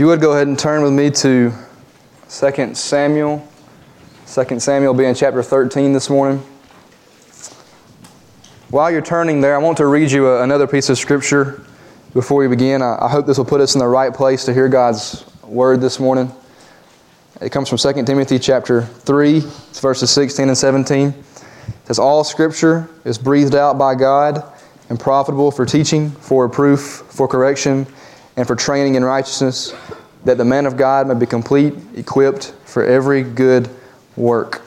If you would go ahead and turn with me to 2 Samuel. 2 Samuel being chapter 13 this morning. While you're turning there, I want to read you a, another piece of scripture before we begin. I, I hope this will put us in the right place to hear God's word this morning. It comes from 2 Timothy chapter 3, it's verses 16 and 17. It says, All scripture is breathed out by God and profitable for teaching, for reproof, for correction, and for training in righteousness, that the man of God may be complete, equipped for every good work.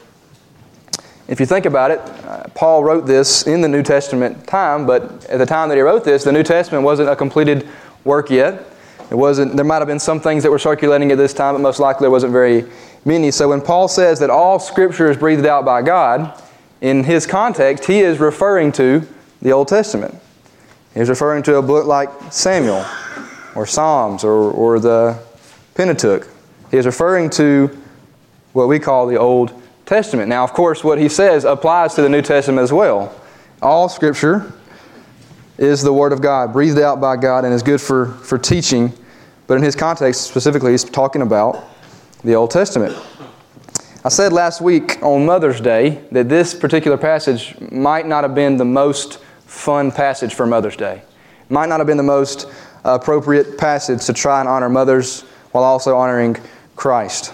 If you think about it, uh, Paul wrote this in the New Testament time, but at the time that he wrote this, the New Testament wasn't a completed work yet. It wasn't, there might have been some things that were circulating at this time, but most likely there wasn't very many. So when Paul says that all Scripture is breathed out by God, in his context, he is referring to the Old Testament. He's referring to a book like Samuel or Psalms or, or the Pentateuch. He is referring to what we call the Old Testament. Now, of course, what he says applies to the New Testament as well. All Scripture is the Word of God, breathed out by God, and is good for, for teaching. But in his context, specifically, he's talking about the Old Testament. I said last week on Mother's Day that this particular passage might not have been the most fun passage for Mother's Day. Might not have been the most appropriate passage to try and honor mothers while also honoring Christ.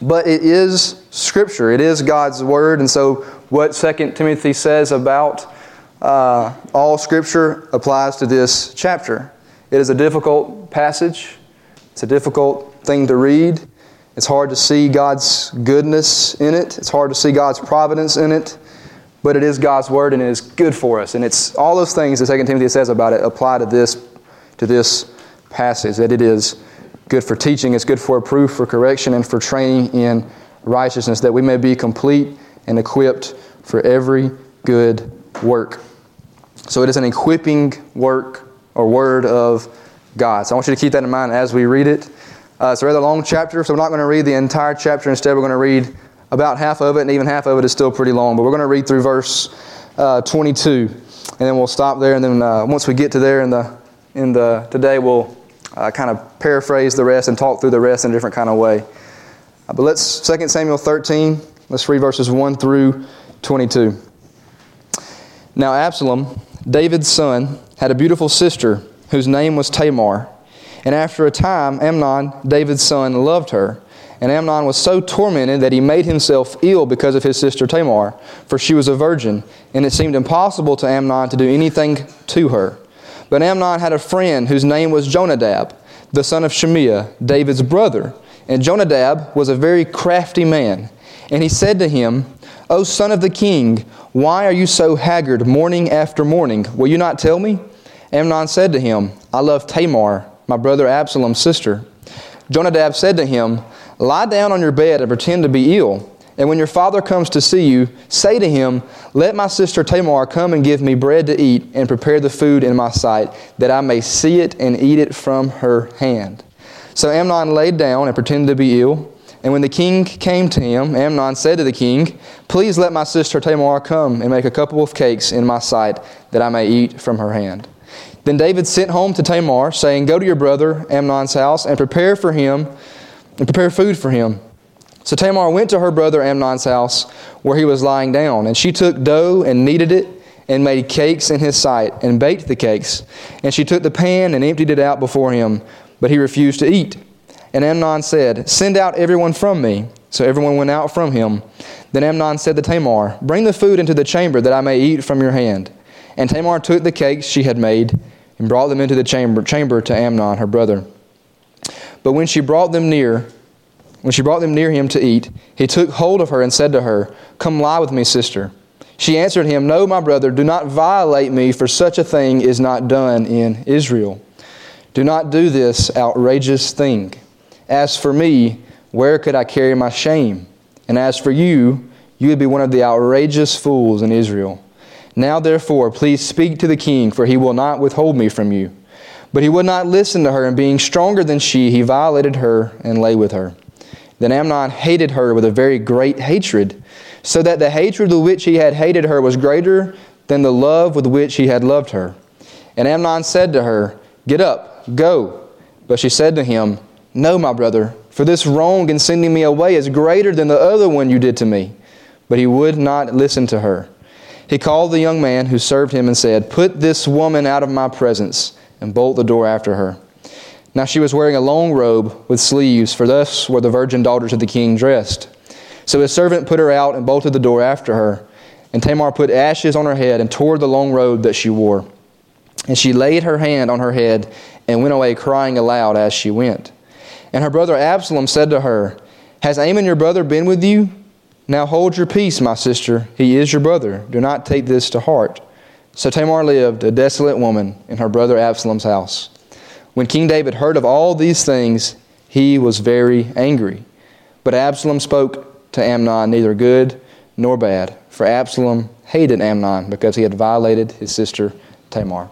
But it is Scripture, it is God's Word, and so what 2 Timothy says about uh, all Scripture applies to this chapter. It is a difficult passage, it's a difficult thing to read. It's hard to see God's goodness in it, it's hard to see God's providence in it, but it is God's Word and it is good for us. And it's all those things that 2 Timothy says about it apply to this, to this passage, that it is good for teaching, it's good for proof, for correction, and for training in righteousness, that we may be complete and equipped for every good work. So it is an equipping work or word of God. So I want you to keep that in mind as we read it. Uh, it's a rather long chapter, so we're not going to read the entire chapter. Instead, we're going to read about half of it, and even half of it is still pretty long. But we're going to read through verse uh, 22, and then we'll stop there. And then uh, once we get to there in the in the today, we'll uh, kind of paraphrase the rest and talk through the rest in a different kind of way. Uh, but let's 2 Samuel 13. Let's read verses 1 through 22. Now Absalom, David's son, had a beautiful sister whose name was Tamar. And after a time, Amnon, David's son, loved her. And Amnon was so tormented that he made himself ill because of his sister Tamar, for she was a virgin, and it seemed impossible to Amnon to do anything to her. But Amnon had a friend whose name was Jonadab, the son of Shimeah, David's brother. And Jonadab was a very crafty man. And he said to him, O son of the king, why are you so haggard morning after morning? Will you not tell me? Amnon said to him, I love Tamar, my brother Absalom's sister. Jonadab said to him, Lie down on your bed and pretend to be ill. And when your father comes to see you, say to him, Let my sister Tamar come and give me bread to eat and prepare the food in my sight, that I may see it and eat it from her hand. So Amnon laid down and pretended to be ill. And when the king came to him, Amnon said to the king, Please let my sister Tamar come and make a couple of cakes in my sight, that I may eat from her hand. Then David sent home to Tamar, saying, Go to your brother Amnon's house and prepare for him, and prepare food for him. So Tamar went to her brother Amnon's house, where he was lying down, and she took dough and kneaded it, and made cakes in his sight, and baked the cakes. And she took the pan and emptied it out before him, but he refused to eat. And Amnon said, Send out everyone from me. So everyone went out from him. Then Amnon said to Tamar, Bring the food into the chamber that I may eat from your hand. And Tamar took the cakes she had made and brought them into the chamber, chamber to Amnon, her brother. But when she brought them near, when she brought them near him to eat, he took hold of her and said to her, Come lie with me, sister. She answered him, No, my brother, do not violate me, for such a thing is not done in Israel. Do not do this outrageous thing. As for me, where could I carry my shame? And as for you, you would be one of the outrageous fools in Israel. Now, therefore, please speak to the king, for he will not withhold me from you. But he would not listen to her, and being stronger than she, he violated her and lay with her. Then Amnon hated her with a very great hatred, so that the hatred with which he had hated her was greater than the love with which he had loved her. And Amnon said to her, Get up, go. But she said to him, No, my brother, for this wrong in sending me away is greater than the other one you did to me. But he would not listen to her. He called the young man who served him and said, Put this woman out of my presence, and bolt the door after her. Now she was wearing a long robe with sleeves, for thus were the virgin daughters of the king dressed. So his servant put her out and bolted the door after her. And Tamar put ashes on her head and tore the long robe that she wore. And she laid her hand on her head and went away crying aloud as she went. And her brother Absalom said to her, Has Amnon your brother been with you? Now hold your peace, my sister. He is your brother. Do not take this to heart. So Tamar lived, a desolate woman, in her brother Absalom's house. When King David heard of all these things, he was very angry. But Absalom spoke to Amnon neither good nor bad, for Absalom hated Amnon because he had violated his sister Tamar.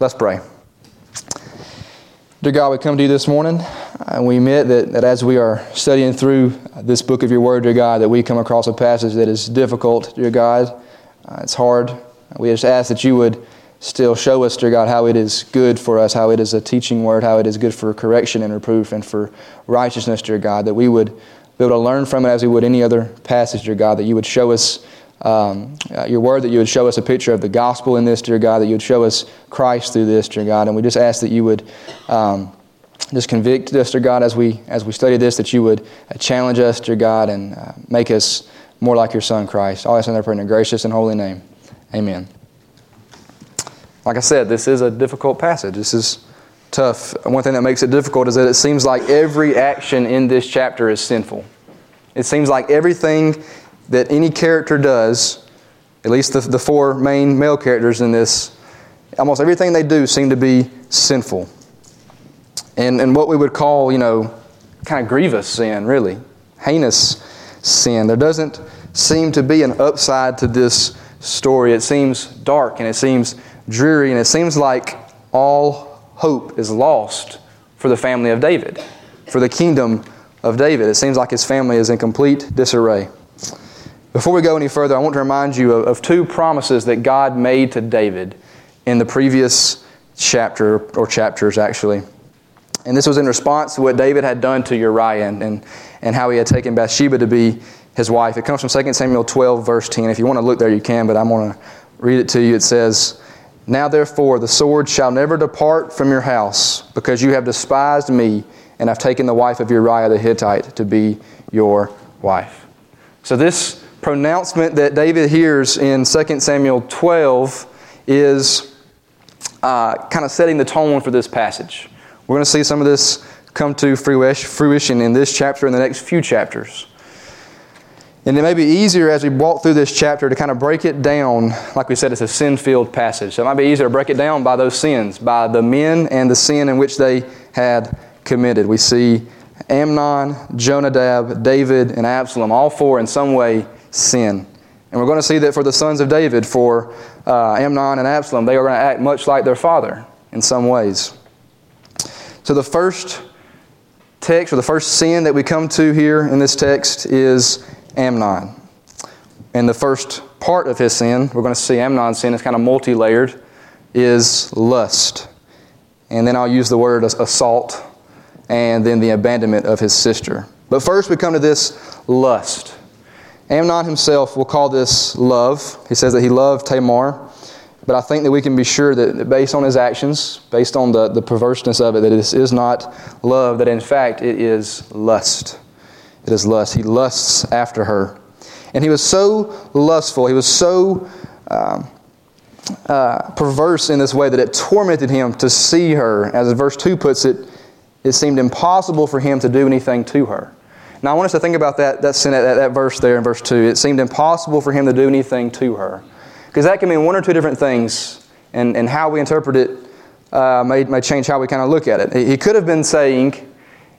Let's pray. Dear God, we come to you this morning, and we admit that, that as we are studying through this book of your word, dear God, that we come across a passage that is difficult, dear God. Uh, it's hard. We just ask that you would still show us, dear God, how it is good for us, how it is a teaching word, how it is good for correction and reproof and for righteousness, dear God, that we would be able to learn from it as we would any other passage, dear God, that you would show us um, uh, your word, that you would show us a picture of the gospel in this, dear God, that you would show us Christ through this, dear God. And we just ask that you would um, just convict us, dear God, as we, as we study this, that you would uh, challenge us, dear God, and uh, make us more like your Son, Christ. All this in I ask in their gracious and holy name. Amen. Like I said, this is a difficult passage. This is tough. One thing that makes it difficult is that it seems like every action in this chapter is sinful. It seems like everything that any character does, at least the, the four main male characters in this, almost everything they do seem to be sinful. And, and what we would call, you know, kind of grievous sin, really, heinous sin. There doesn't seem to be an upside to this story. It seems dark and it seems dreary and it seems like all hope is lost for the family of David, for the kingdom of David. It seems like his family is in complete disarray. Before we go any further, I want to remind you of, of two promises that God made to David in the previous chapter, or chapters actually. And this was in response to what David had done to Uriah and, and, and how he had taken Bathsheba to be his wife. It comes from 2 Samuel 12, verse 10. If you want to look there, you can, but I'm going to read it to you. It says, Now therefore, the sword shall never depart from your house, because you have despised me, and have taken the wife of Uriah the Hittite to be your wife. So this pronouncement that David hears in 2 Samuel 12 is uh, kind of setting the tone for this passage. We're going to see some of this come to fruition in this chapter and the next few chapters. And it may be easier as we walk through this chapter to kind of break it down. Like we said, it's a sin filled passage. So it might be easier to break it down by those sins, by the men and the sin in which they had committed. We see Amnon, Jonadab, David, and Absalom, all four in some way sin. And we're going to see that for the sons of David, for uh, Amnon and Absalom, they are going to act much like their father in some ways. So the first text, or the first sin that we come to here in this text, is Amnon. And the first part of his sin, we're going to see Amnon's sin is kind of multi layered, is lust. And then I'll use the word assault, and then the abandonment of his sister. But first, we come to this lust. Amnon himself will call this love. He says that he loved Tamar. But I think that we can be sure that based on his actions, based on the, the perverseness of it, that this is not love, that in fact it is lust. It is lust. He lusts after her. And he was so lustful, he was so um, uh, perverse in this way that it tormented him to see her. As verse 2 puts it, it seemed impossible for him to do anything to her. Now, I want us to think about that, that, that, that verse there in verse 2. It seemed impossible for him to do anything to her. Because that can mean one or two different things, and, and how we interpret it uh, may, may change how we kind of look at it. He could have been saying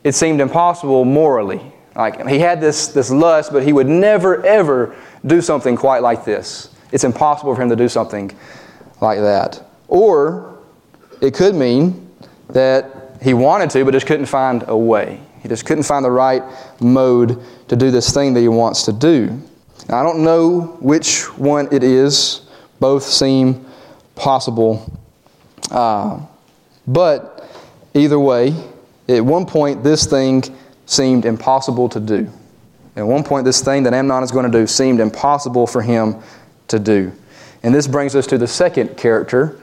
it seemed impossible morally. Like he had this, this lust, but he would never, ever do something quite like this. It's impossible for him to do something like that. Or it could mean that he wanted to, but just couldn't find a way. He just couldn't find the right mode to do this thing that he wants to do. Now, I don't know which one it is. Both seem possible. Uh, but either way, At one point, this thing seemed impossible to do. At one point, this thing that Amnon is going to do seemed impossible for him to do. And this brings us to the second character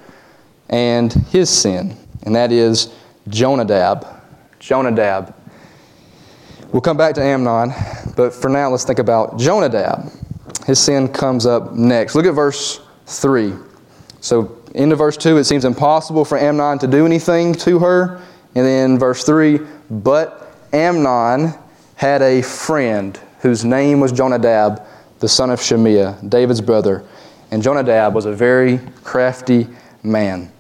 and his sin, and that is Jonadab. Jonadab. We'll come back to Amnon, but for now, let's think about Jonadab. His sin comes up next. Look at verse 3. So, into verse 2, it seems impossible for Amnon to do anything to her. And then verse 3 But Amnon had a friend whose name was Jonadab, the son of Shimeah, David's brother. And Jonadab was a very crafty man.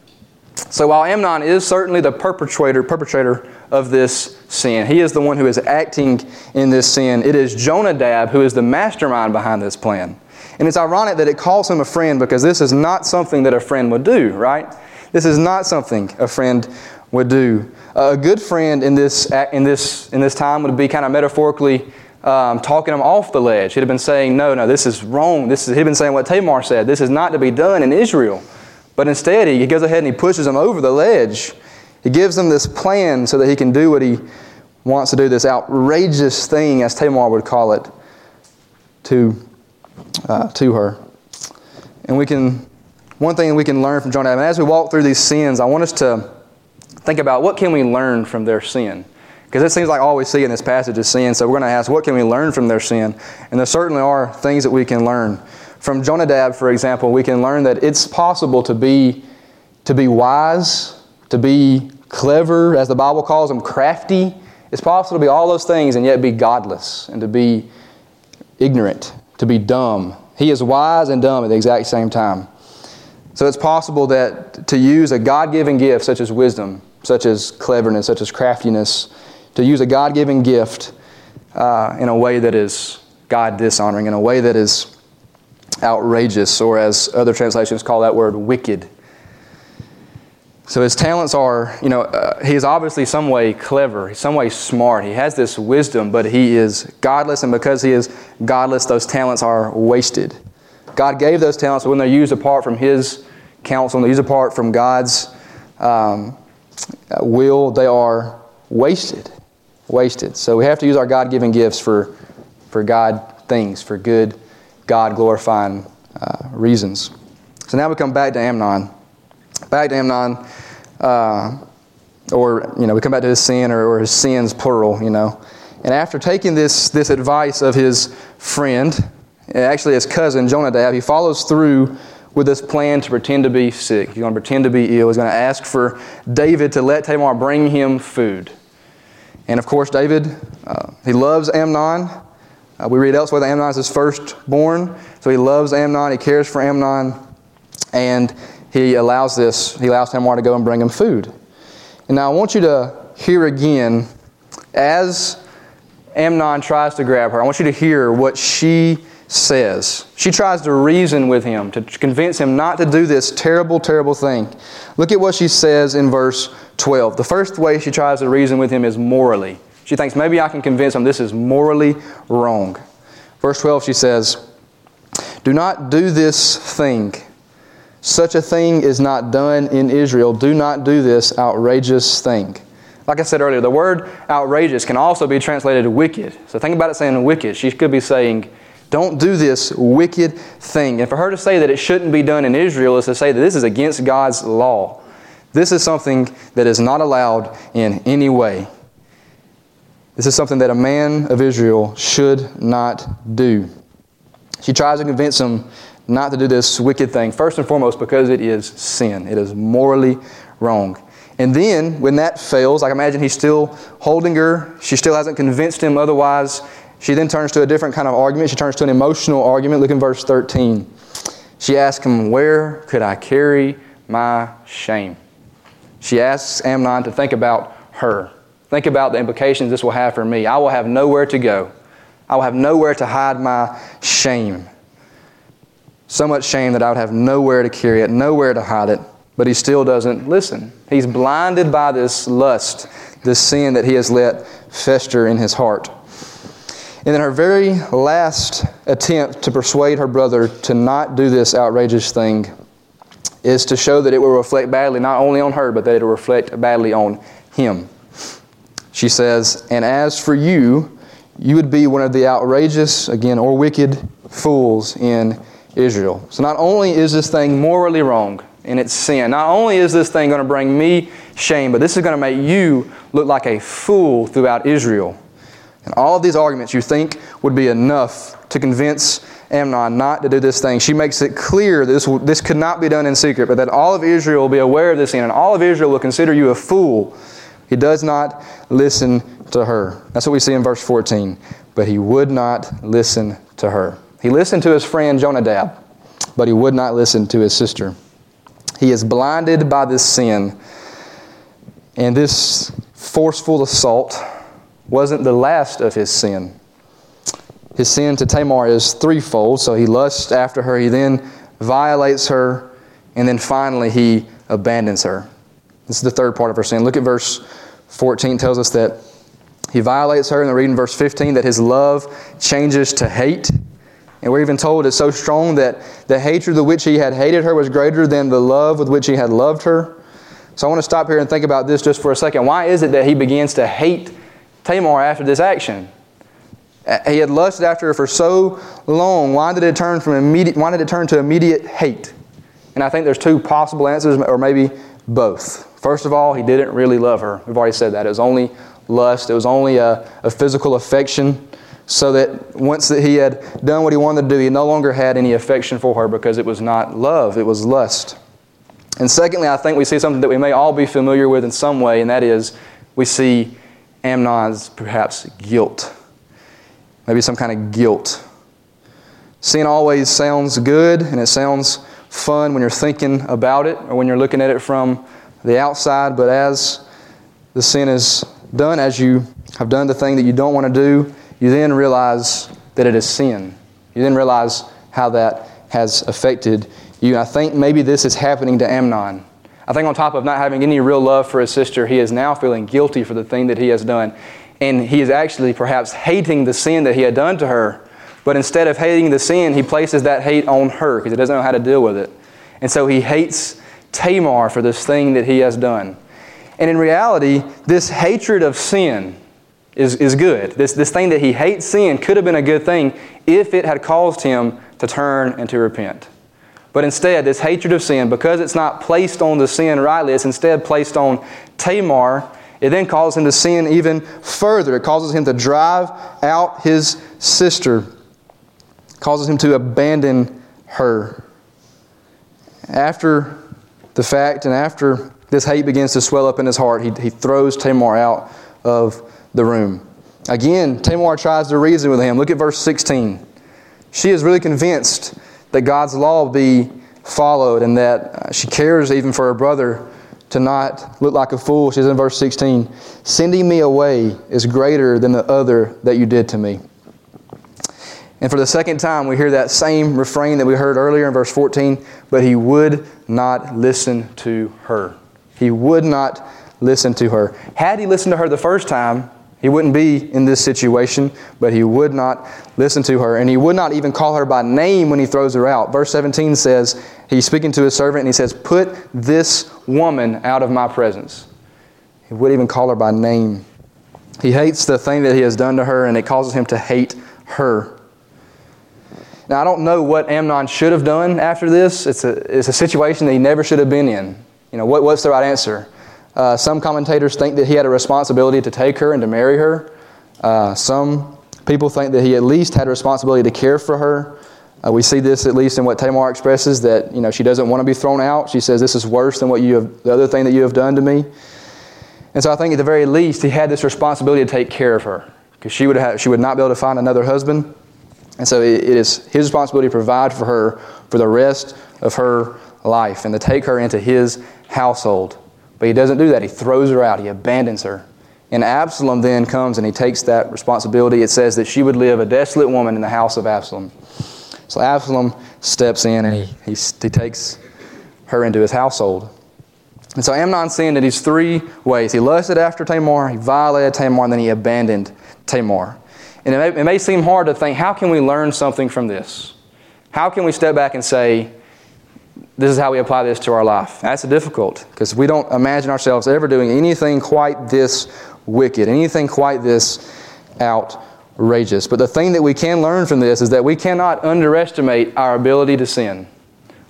So while Amnon is certainly the perpetrator, perpetrator of this sin, he is the one who is acting in this sin. It is Jonadab who is the mastermind behind this plan. And it's ironic that it calls him a friend because this is not something that a friend would do, right? This is not something a friend would do. a good friend in this, in, this, in this time would be kind of metaphorically um, talking him off the ledge. He'd have been saying, No, no, this is wrong. This is, he'd been saying what Tamar said. This is not to be done in Israel. But instead, he goes ahead and he pushes him over the ledge. He gives him this plan so that he can do what he wants to do, this outrageous thing, as Tamar would call it, to, uh, to her. And we can, one thing we can learn from Jonadab, and as we walk through these sins, I want us to think about what can we learn from their sin. Because it seems like all we see in this passage is sin. So we're going to ask, what can we learn from their sin? And there certainly are things that we can learn. From Jonadab, for example, we can learn that it's possible to be, to be wise, to be clever, as the Bible calls them, crafty. It's possible to be all those things and yet be godless and to be ignorant, to be dumb. He is wise and dumb at the exact same time. So it's possible that to use a God given gift such as wisdom, such as cleverness, such as craftiness, to use a God given gift uh, in a way that is God dishonoring, in a way that is outrageous, or as other translations call that word, wicked. So his talents are, you know, uh, he is obviously some way clever, some way smart. He has this wisdom, but he is godless, and because he is godless, those talents are wasted. God gave those talents, but when they're used apart from his counsel, when they're used apart from God's um, will, they are wasted. Wasted. So we have to use our God given gifts for, for God things, for good God glorifying uh, reasons. So now we come back to Amnon. Back to Amnon, uh, or, you know, we come back to his sin or, or his sins, plural, you know. And after taking this, this advice of his friend, actually his cousin Jonadab, he follows through with this plan to pretend to be sick. He's going to pretend to be ill. He's going to ask for David to let Tamar bring him food. And of course, David, uh, he loves Amnon. Uh, we read elsewhere that Amnon is his firstborn, so he loves Amnon, he cares for Amnon, and he allows this, he allows Tamar to go and bring him food. And now I want you to hear again, as Amnon tries to grab her, I want you to hear what she says. She tries to reason with him, to convince him not to do this terrible, terrible thing. Look at what she says in verse 12. The first way she tries to reason with him is morally. She thinks maybe I can convince him this is morally wrong. Verse 12, she says, Do not do this thing. Such a thing is not done in Israel. Do not do this outrageous thing. Like I said earlier, the word outrageous can also be translated wicked. So think about it saying wicked. She could be saying, don't do this wicked thing. And for her to say that it shouldn't be done in Israel is to say that this is against God's law. This is something that is not allowed in any way. This is something that a man of Israel should not do. She tries to convince him not to do this wicked thing, first and foremost because it is sin. It is morally wrong. And then, when that fails, I imagine he's still holding her. She still hasn't convinced him otherwise. She then turns to a different kind of argument. She turns to an emotional argument. Look in verse 13. She asks him, Where could I carry my shame? She asks Amnon to think about her. Think about the implications this will have for me. I will have nowhere to go. I will have nowhere to hide my shame. So much shame that I would have nowhere to carry it, nowhere to hide it. But he still doesn't listen. He's blinded by this lust, this sin that he has let fester in his heart. And then her very last attempt to persuade her brother to not do this outrageous thing is to show that it will reflect badly not only on her, but that it will reflect badly on him. she says, And as for you, you would be one of the outrageous, again, or wicked fools in Israel. So not only is this thing morally wrong in its sin, not only is this thing going to bring me shame, but this is going to make you look like a fool throughout Israel. And all of these arguments you think would be enough to convince Amnon not to do this thing. She makes it clear that this, this could not be done in secret, but that all of Israel will be aware of this sin, and all of Israel will consider you a fool. He does not listen to her. That's what we see in verse 14. But he would not listen to her. He listened to his friend Jonadab, but he would not listen to his sister. He is blinded by this sin, and this forceful assault wasn't the last of his sin. His sin to Tamar is threefold. So he lusts after her, he then violates her, and then finally he abandons her. This is the third part of her sin. Look at verse 14 tells us that he violates her, and then reading verse 15 that his love changes to hate. And we're even told it's so strong that the hatred with which he had hated her was greater than the love with which he had loved her. So I want to stop here and think about this just for a second. Why is it that he begins to hate Tamar after this action? He had lusted after her for so long. Why did it turn from immediate? Why did it turn to immediate hate? And I think there's two possible answers, or maybe both. First of all, he didn't really love her. We've already said that. It was only lust. It was only a, a physical affection. So that once that he had done what he wanted to do, he no longer had any affection for her because it was not love, it was lust. And secondly, I think we see something that we may all be familiar with in some way, and that is we see Amnon's perhaps guilt maybe some kind of guilt. Sin always sounds good and it sounds fun when you're thinking about it or when you're looking at it from the outside, but as the sin is done, as you have done the thing that you don't want to do, you then realize that it is sin. You then realize how that has affected you. I think maybe this is happening to Amnon. I think on top of not having any real love for his sister, he is now feeling guilty for the thing that he has done. And he is actually perhaps hating the sin that he had done to her. But instead of hating the sin, he places that hate on her because he doesn't know how to deal with it. And so he hates Tamar for this thing that he has done. And in reality, this hatred of sin is, is good. This, this thing that he hates sin could have been a good thing if it had caused him to turn and to repent. But instead, this hatred of sin, because it's not placed on the sin rightly, it's instead placed on Tamar it then causes him to sin even further. It causes him to drive out his sister, causes him to abandon her. After the fact and after this hate begins to swell up in his heart, he, he throws Tamar out of the room. Again, Tamar tries to reason with him. Look at verse 16. She is really convinced that God's law be followed and that uh, she cares even for her brother to not look like a fool. She's in verse 16. Sending me away is greater than the other that you did to me. And for the second time, we hear that same refrain that we heard earlier in verse 14, but he would not listen to her. He would not listen to her. Had he listened to her the first time, he wouldn't be in this situation, but he would not listen to her. And he would not even call her by name when he throws her out. Verse 17 says, he's speaking to his servant and he says, Put this woman out of my presence. He wouldn't even call her by name. He hates the thing that he has done to her and it causes him to hate her. Now, I don't know what Amnon should have done after this. It's a, it's a situation that he never should have been in. You know, what, what's the right answer? Uh, some commentators think that he had a responsibility to take her and to marry her. Uh, some people think that he at least had a responsibility to care for her. Uh, we see this at least in what Tamar expresses that you know she doesn't want to be thrown out. She says, "This is worse than what you have, the other thing that you have done to me." And so I think at the very least he had this responsibility to take care of her because she would have, she would not be able to find another husband. And so it, it is his responsibility to provide for her for the rest of her life and to take her into his household. But he doesn't do that. He throws her out, he abandons her. And Absalom then comes and he takes that responsibility. It says that she would live a desolate woman in the house of Absalom. So Absalom steps in and he, he, he takes her into his household. And so Amnon sinned in these three ways. He lusted after Tamar, he violated Tamar, and then he abandoned Tamar. And it may, it may seem hard to think, how can we learn something from this? How can we step back and say, this is how we apply this to our life. That's difficult because we don't imagine ourselves ever doing anything quite this wicked, anything quite this outrageous. But the thing that we can learn from this is that we cannot underestimate our ability to sin.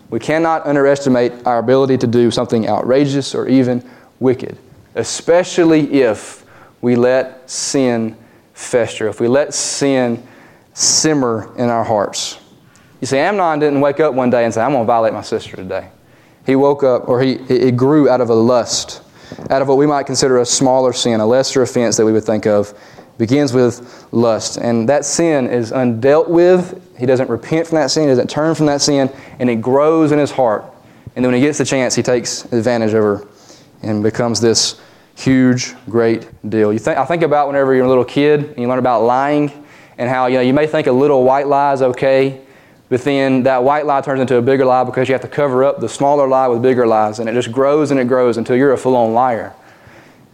We cannot underestimate our ability to do something outrageous or even wicked, especially if we let sin fester, if we let sin simmer in our hearts. You see, Amnon didn't wake up one day and say, I'm going to violate my sister today. He woke up, or he, it grew out of a lust, out of what we might consider a smaller sin, a lesser offense that we would think of. begins with lust. And that sin is undealt with. He doesn't repent from that sin, he doesn't turn from that sin, and it grows in his heart. And then when he gets the chance, he takes advantage of her and becomes this huge, great deal. You think, I think about whenever you're a little kid and you learn about lying and how you, know, you may think a little white lie is okay, but then that white lie turns into a bigger lie because you have to cover up the smaller lie with bigger lies, and it just grows and it grows until you're a full on liar.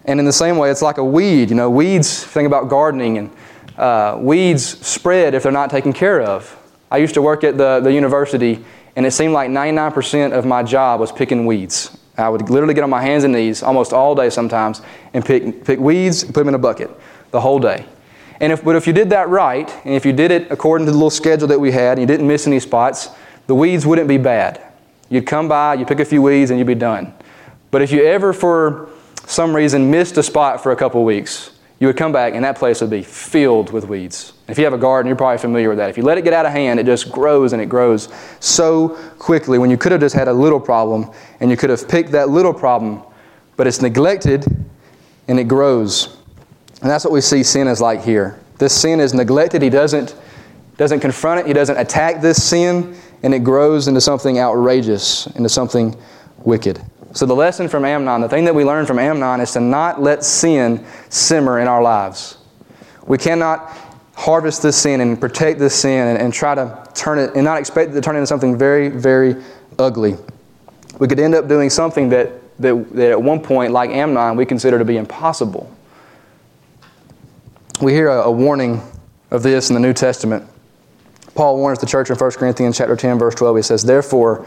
And in the same way, it's like a weed. You know, weeds, think about gardening, and uh, weeds spread if they're not taken care of. I used to work at the, the university, and it seemed like 99% of my job was picking weeds. I would literally get on my hands and knees almost all day sometimes and pick, pick weeds put them in a bucket the whole day. And if, but if you did that right, and if you did it according to the little schedule that we had, and you didn't miss any spots, the weeds wouldn't be bad. You'd come by, you pick a few weeds, and you'd be done. But if you ever, for some reason, missed a spot for a couple weeks, you would come back, and that place would be filled with weeds. If you have a garden, you're probably familiar with that. If you let it get out of hand, it just grows and it grows so quickly when you could have just had a little problem and you could have picked that little problem, but it's neglected and it grows. And that's what we see sin is like here. This sin is neglected. He doesn't, doesn't confront it, he doesn't attack this sin, and it grows into something outrageous, into something wicked. So, the lesson from Amnon, the thing that we learn from Amnon is to not let sin simmer in our lives. We cannot harvest this sin and protect this sin and, and try to turn it and not expect it to turn into something very, very ugly. We could end up doing something that, that, that at one point, like Amnon, we consider to be impossible we hear a, a warning of this in the New Testament. Paul warns the church in 1 Corinthians chapter 10, verse 12. He says, Therefore,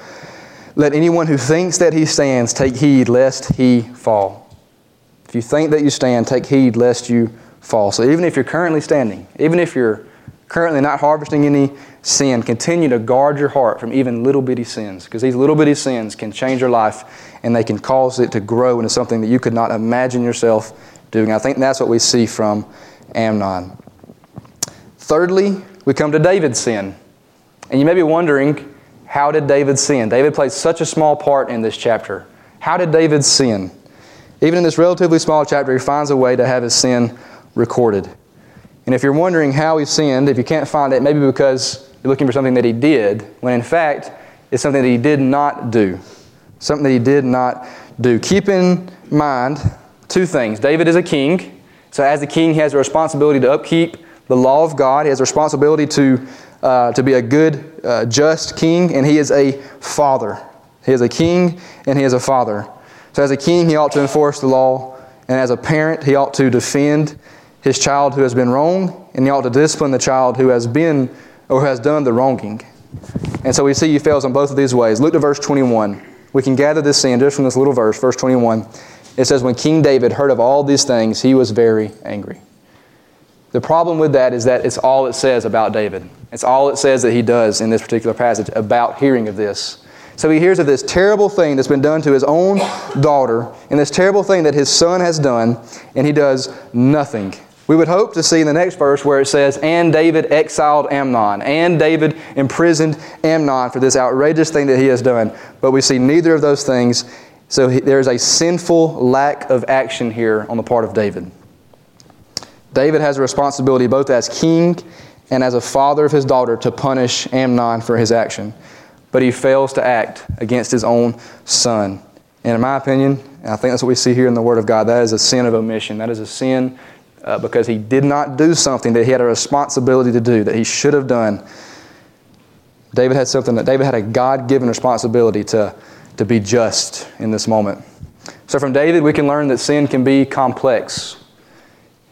let anyone who thinks that he stands take heed lest he fall. If you think that you stand, take heed lest you fall. So even if you're currently standing, even if you're currently not harvesting any sin, continue to guard your heart from even little bitty sins, because these little bitty sins can change your life and they can cause it to grow into something that you could not imagine yourself doing. I think that's what we see from Amnon. Thirdly, we come to David's sin. And you may be wondering, how did David sin? David plays such a small part in this chapter. How did David sin? Even in this relatively small chapter, he finds a way to have his sin recorded. And if you're wondering how he sinned, if you can't find it, maybe because you're looking for something that he did, when in fact it's something that he did not do. Something that he did not do. Keep in mind two things. David is a king, so, as a king, he has a responsibility to upkeep the law of God. He has a responsibility to, uh, to be a good, uh, just king, and he is a father. He is a king and he is a father. So, as a king, he ought to enforce the law, and as a parent, he ought to defend his child who has been wrong, and he ought to discipline the child who has been or has done the wronging. And so we see he fails in both of these ways. Look to verse 21. We can gather this sin just from this little verse, verse 21. It says, When King David heard of all these things, he was very angry. The problem with that is that it's all it says about David. It's all it says that he does in this particular passage about hearing of this. So he hears of this terrible thing that's been done to his own daughter, and this terrible thing that his son has done, and he does nothing. We would hope to see in the next verse where it says, And David exiled Amnon, and David imprisoned Amnon for this outrageous thing that he has done. But we see neither of those things so there's a sinful lack of action here on the part of David. David has a responsibility both as king and as a father of his daughter to punish Amnon for his action. But he fails to act against his own son. And in my opinion, and I think that's what we see here in the Word of God, that is a sin of omission. That is a sin uh, because he did not do something that he had a responsibility to do, that he should have done. David had something that David had a God given responsibility to to be just in this moment. So, from David, we can learn that sin can be complex.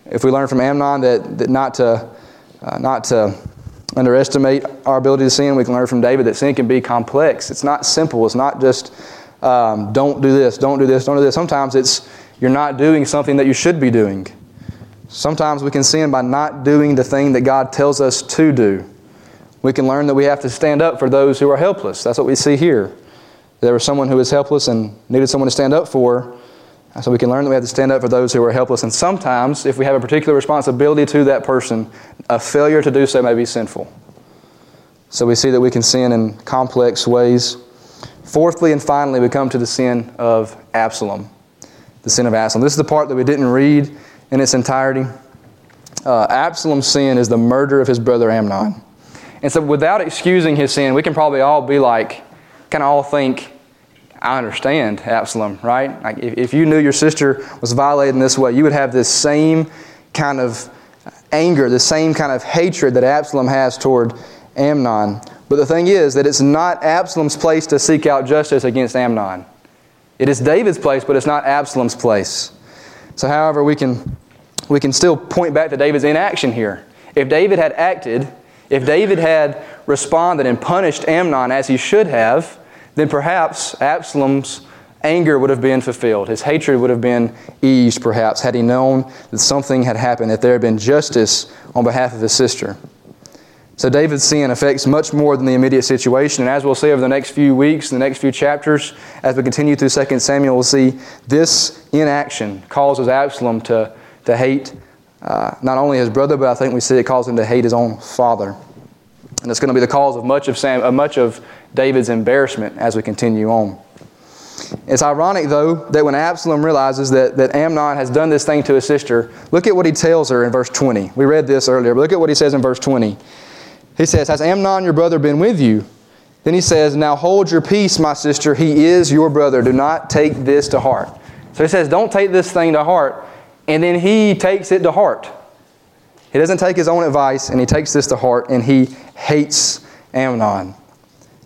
If we learn from Amnon that, that not to, uh, not to underestimate our ability to sin. We can learn from David that sin can be complex. It's not simple. It's not just um, don't do this, don't do this, don't do this. Sometimes it's you're not doing something that you should be doing. Sometimes we can sin by not doing the thing that God tells us to do. We can learn that we have to stand up for those who are helpless. That's what we see here. There was someone who was helpless and needed someone to stand up for. So we can learn that we have to stand up for those who are helpless. And sometimes, if we have a particular responsibility to that person, a failure to do so may be sinful. So we see that we can sin in complex ways. Fourthly and finally, we come to the sin of Absalom. The sin of Absalom. This is the part that we didn't read in its entirety. Uh, Absalom's sin is the murder of his brother Amnon. And so, without excusing his sin, we can probably all be like, kind of all think, I understand Absalom, right? Like if, if you knew your sister was violated in this way, you would have this same kind of anger, the same kind of hatred that Absalom has toward Amnon. But the thing is that it's not Absalom's place to seek out justice against Amnon. It is David's place, but it's not Absalom's place. So, however, we can, we can still point back to David's inaction here. If David had acted, if David had responded and punished Amnon as he should have, then perhaps Absalom's anger would have been fulfilled. His hatred would have been eased, perhaps, had he known that something had happened, that there had been justice on behalf of his sister. So David's sin affects much more than the immediate situation. And as we'll see over the next few weeks, the next few chapters, as we continue through 2 Samuel, we'll see this inaction causes Absalom to, to hate uh, not only his brother, but I think we see it causes him to hate his own father. And it's going to be the cause of much of, Sam, uh, much of David's embarrassment as we continue on. It's ironic, though, that when Absalom realizes that, that Amnon has done this thing to his sister, look at what he tells her in verse 20. We read this earlier, but look at what he says in verse 20. He says, Has Amnon your brother been with you? Then he says, Now hold your peace, my sister. He is your brother. Do not take this to heart. So he says, Don't take this thing to heart. And then he takes it to heart. He doesn't take his own advice, and he takes this to heart, and he hates Amnon.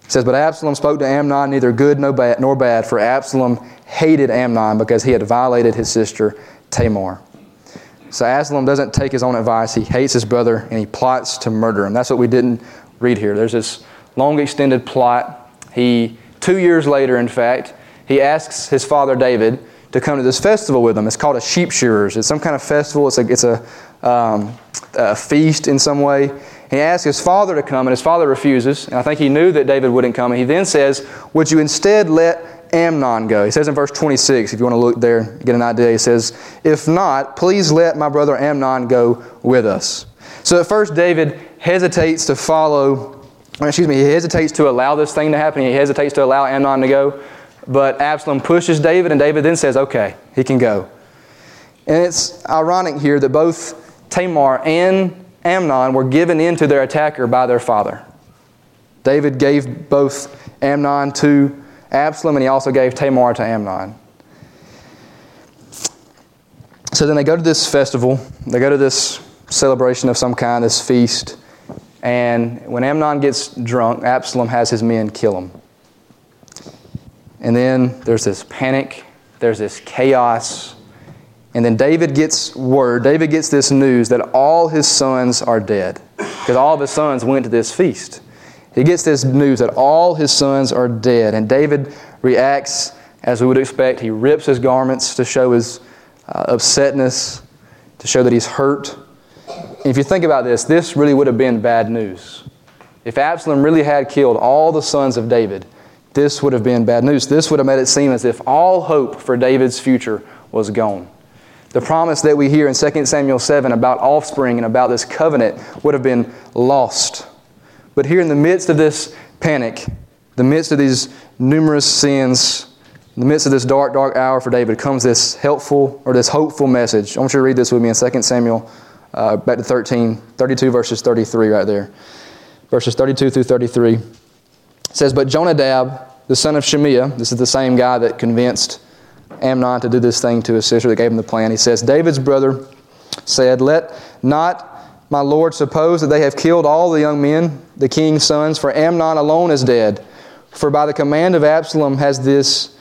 He says, But Absalom spoke to Amnon neither good nor bad, for Absalom hated Amnon because he had violated his sister Tamar. So Absalom doesn't take his own advice. He hates his brother and he plots to murder him. That's what we didn't read here. There's this long extended plot. He, two years later, in fact, he asks his father David to come to this festival with him. It's called a sheep shearers. It's some kind of festival. It's a, it's a, um, a feast in some way. He asks his father to come, and his father refuses. And I think he knew that David wouldn't come. And he then says, Would you instead let Amnon go? He says in verse 26, if you want to look there, get an idea, he says, If not, please let my brother Amnon go with us. So at first, David hesitates to follow, excuse me, he hesitates to allow this thing to happen. He hesitates to allow Amnon to go. But Absalom pushes David, and David then says, Okay, he can go. And it's ironic here that both Tamar and Amnon were given into their attacker by their father. David gave both Amnon to Absalom and he also gave Tamar to Amnon. So then they go to this festival, they go to this celebration of some kind, this feast, and when Amnon gets drunk, Absalom has his men kill him. And then there's this panic, there's this chaos, and then David gets word, David gets this news that all his sons are dead. Because all of his sons went to this feast. He gets this news that all his sons are dead. And David reacts as we would expect. He rips his garments to show his uh, upsetness, to show that he's hurt. And if you think about this, this really would have been bad news. If Absalom really had killed all the sons of David, this would have been bad news. This would have made it seem as if all hope for David's future was gone. The promise that we hear in 2 Samuel 7 about offspring and about this covenant would have been lost. But here in the midst of this panic, the midst of these numerous sins, in the midst of this dark, dark hour for David, comes this helpful or this hopeful message. I want you to read this with me in 2 Samuel uh, back to 13, 32 verses 33 right there. Verses 32 through 33. It says, But Jonadab, the son of Shimeah, this is the same guy that convinced Amnon to do this thing to his sister that gave him the plan. He says, David's brother said, Let not my Lord suppose that they have killed all the young men, the king's sons, for Amnon alone is dead. For by the command of Absalom has this,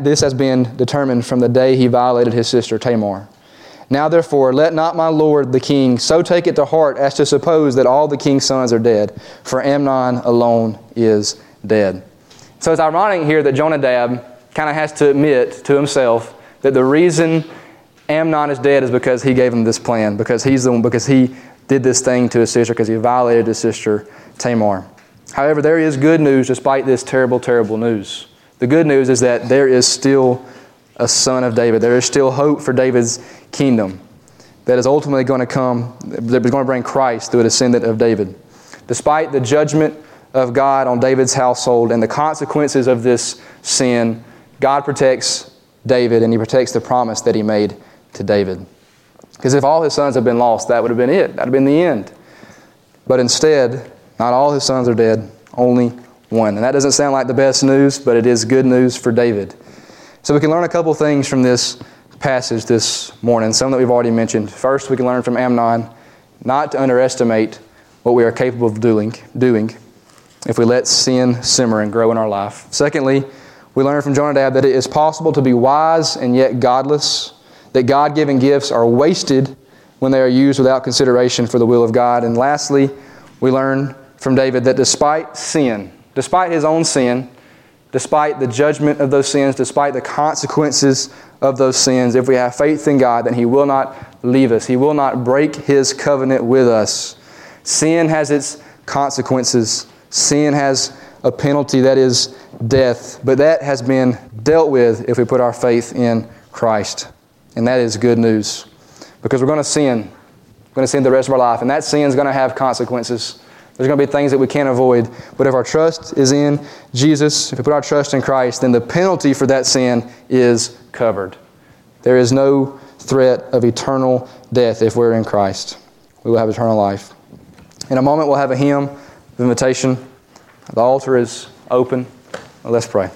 this has been determined from the day he violated his sister Tamar. Now therefore, let not my lord the king so take it to heart as to suppose that all the king's sons are dead, for Amnon alone is dead. So it's ironic here that Jonadab kind of has to admit to himself that the reason Amnon is dead is because he gave him this plan, because he's the one, because he did this thing to his sister, because he violated his sister Tamar. However, there is good news despite this terrible, terrible news. The good news is that there is still a son of David. There is still hope for David's kingdom that is ultimately going to come, that is going to bring Christ through a descendant of David. Despite the judgment of God on David's household and the consequences of this sin, God protects David and he protects the promise that he made to David. Because if all his sons had been lost, that would have been it. That would have been the end. But instead, not all his sons are dead, only one. And that doesn't sound like the best news, but it is good news for David. So we can learn a couple things from this passage this morning, some that we've already mentioned. First, we can learn from Amnon not to underestimate what we are capable of doing, doing if we let sin simmer and grow in our life. Secondly, we learn from Jonadab that it is possible to be wise and yet godless, that God given gifts are wasted when they are used without consideration for the will of God. And lastly, we learn from David that despite sin, despite his own sin, despite the judgment of those sins, despite the consequences of those sins, if we have faith in God, then He will not leave us. He will not break His covenant with us. Sin has its consequences, sin has a penalty that is death, but that has been dealt with if we put our faith in Christ. And that is good news because we're going to sin. We're going to sin the rest of our life, and that sin is going to have consequences. There's going to be things that we can't avoid. But if our trust is in Jesus, if we put our trust in Christ, then the penalty for that sin is covered. There is no threat of eternal death if we're in Christ. We will have eternal life. In a moment, we'll have a hymn of invitation. The altar is open. Let's pray.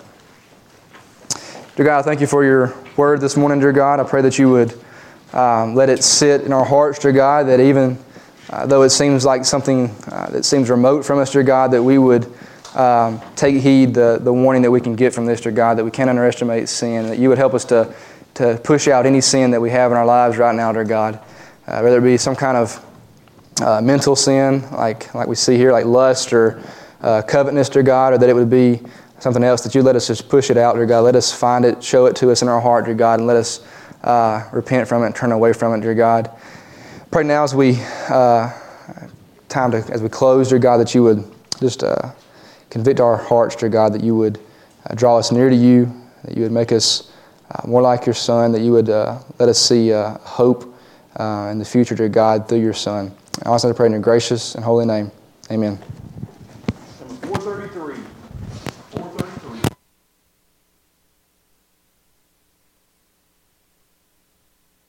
Dear God, thank you for your word this morning, dear God. I pray that you would um, let it sit in our hearts, dear God, that even uh, though it seems like something uh, that seems remote from us, dear God, that we would um, take heed the, the warning that we can get from this, dear God, that we can't underestimate sin, that you would help us to, to push out any sin that we have in our lives right now, dear God. Uh, whether it be some kind of uh, mental sin, like, like we see here, like lust or uh, covetousness, dear God, or that it would be something else, that you let us just push it out, dear God. Let us find it, show it to us in our heart, dear God, and let us uh, repent from it and turn away from it, dear God. Pray now as we uh, time to as we close, dear God, that you would just uh, convict our hearts, dear God, that you would uh, draw us near to you, that you would make us uh, more like your Son, that you would uh, let us see hope in the future, dear God, through your Son. I also pray in your gracious and holy name. Amen.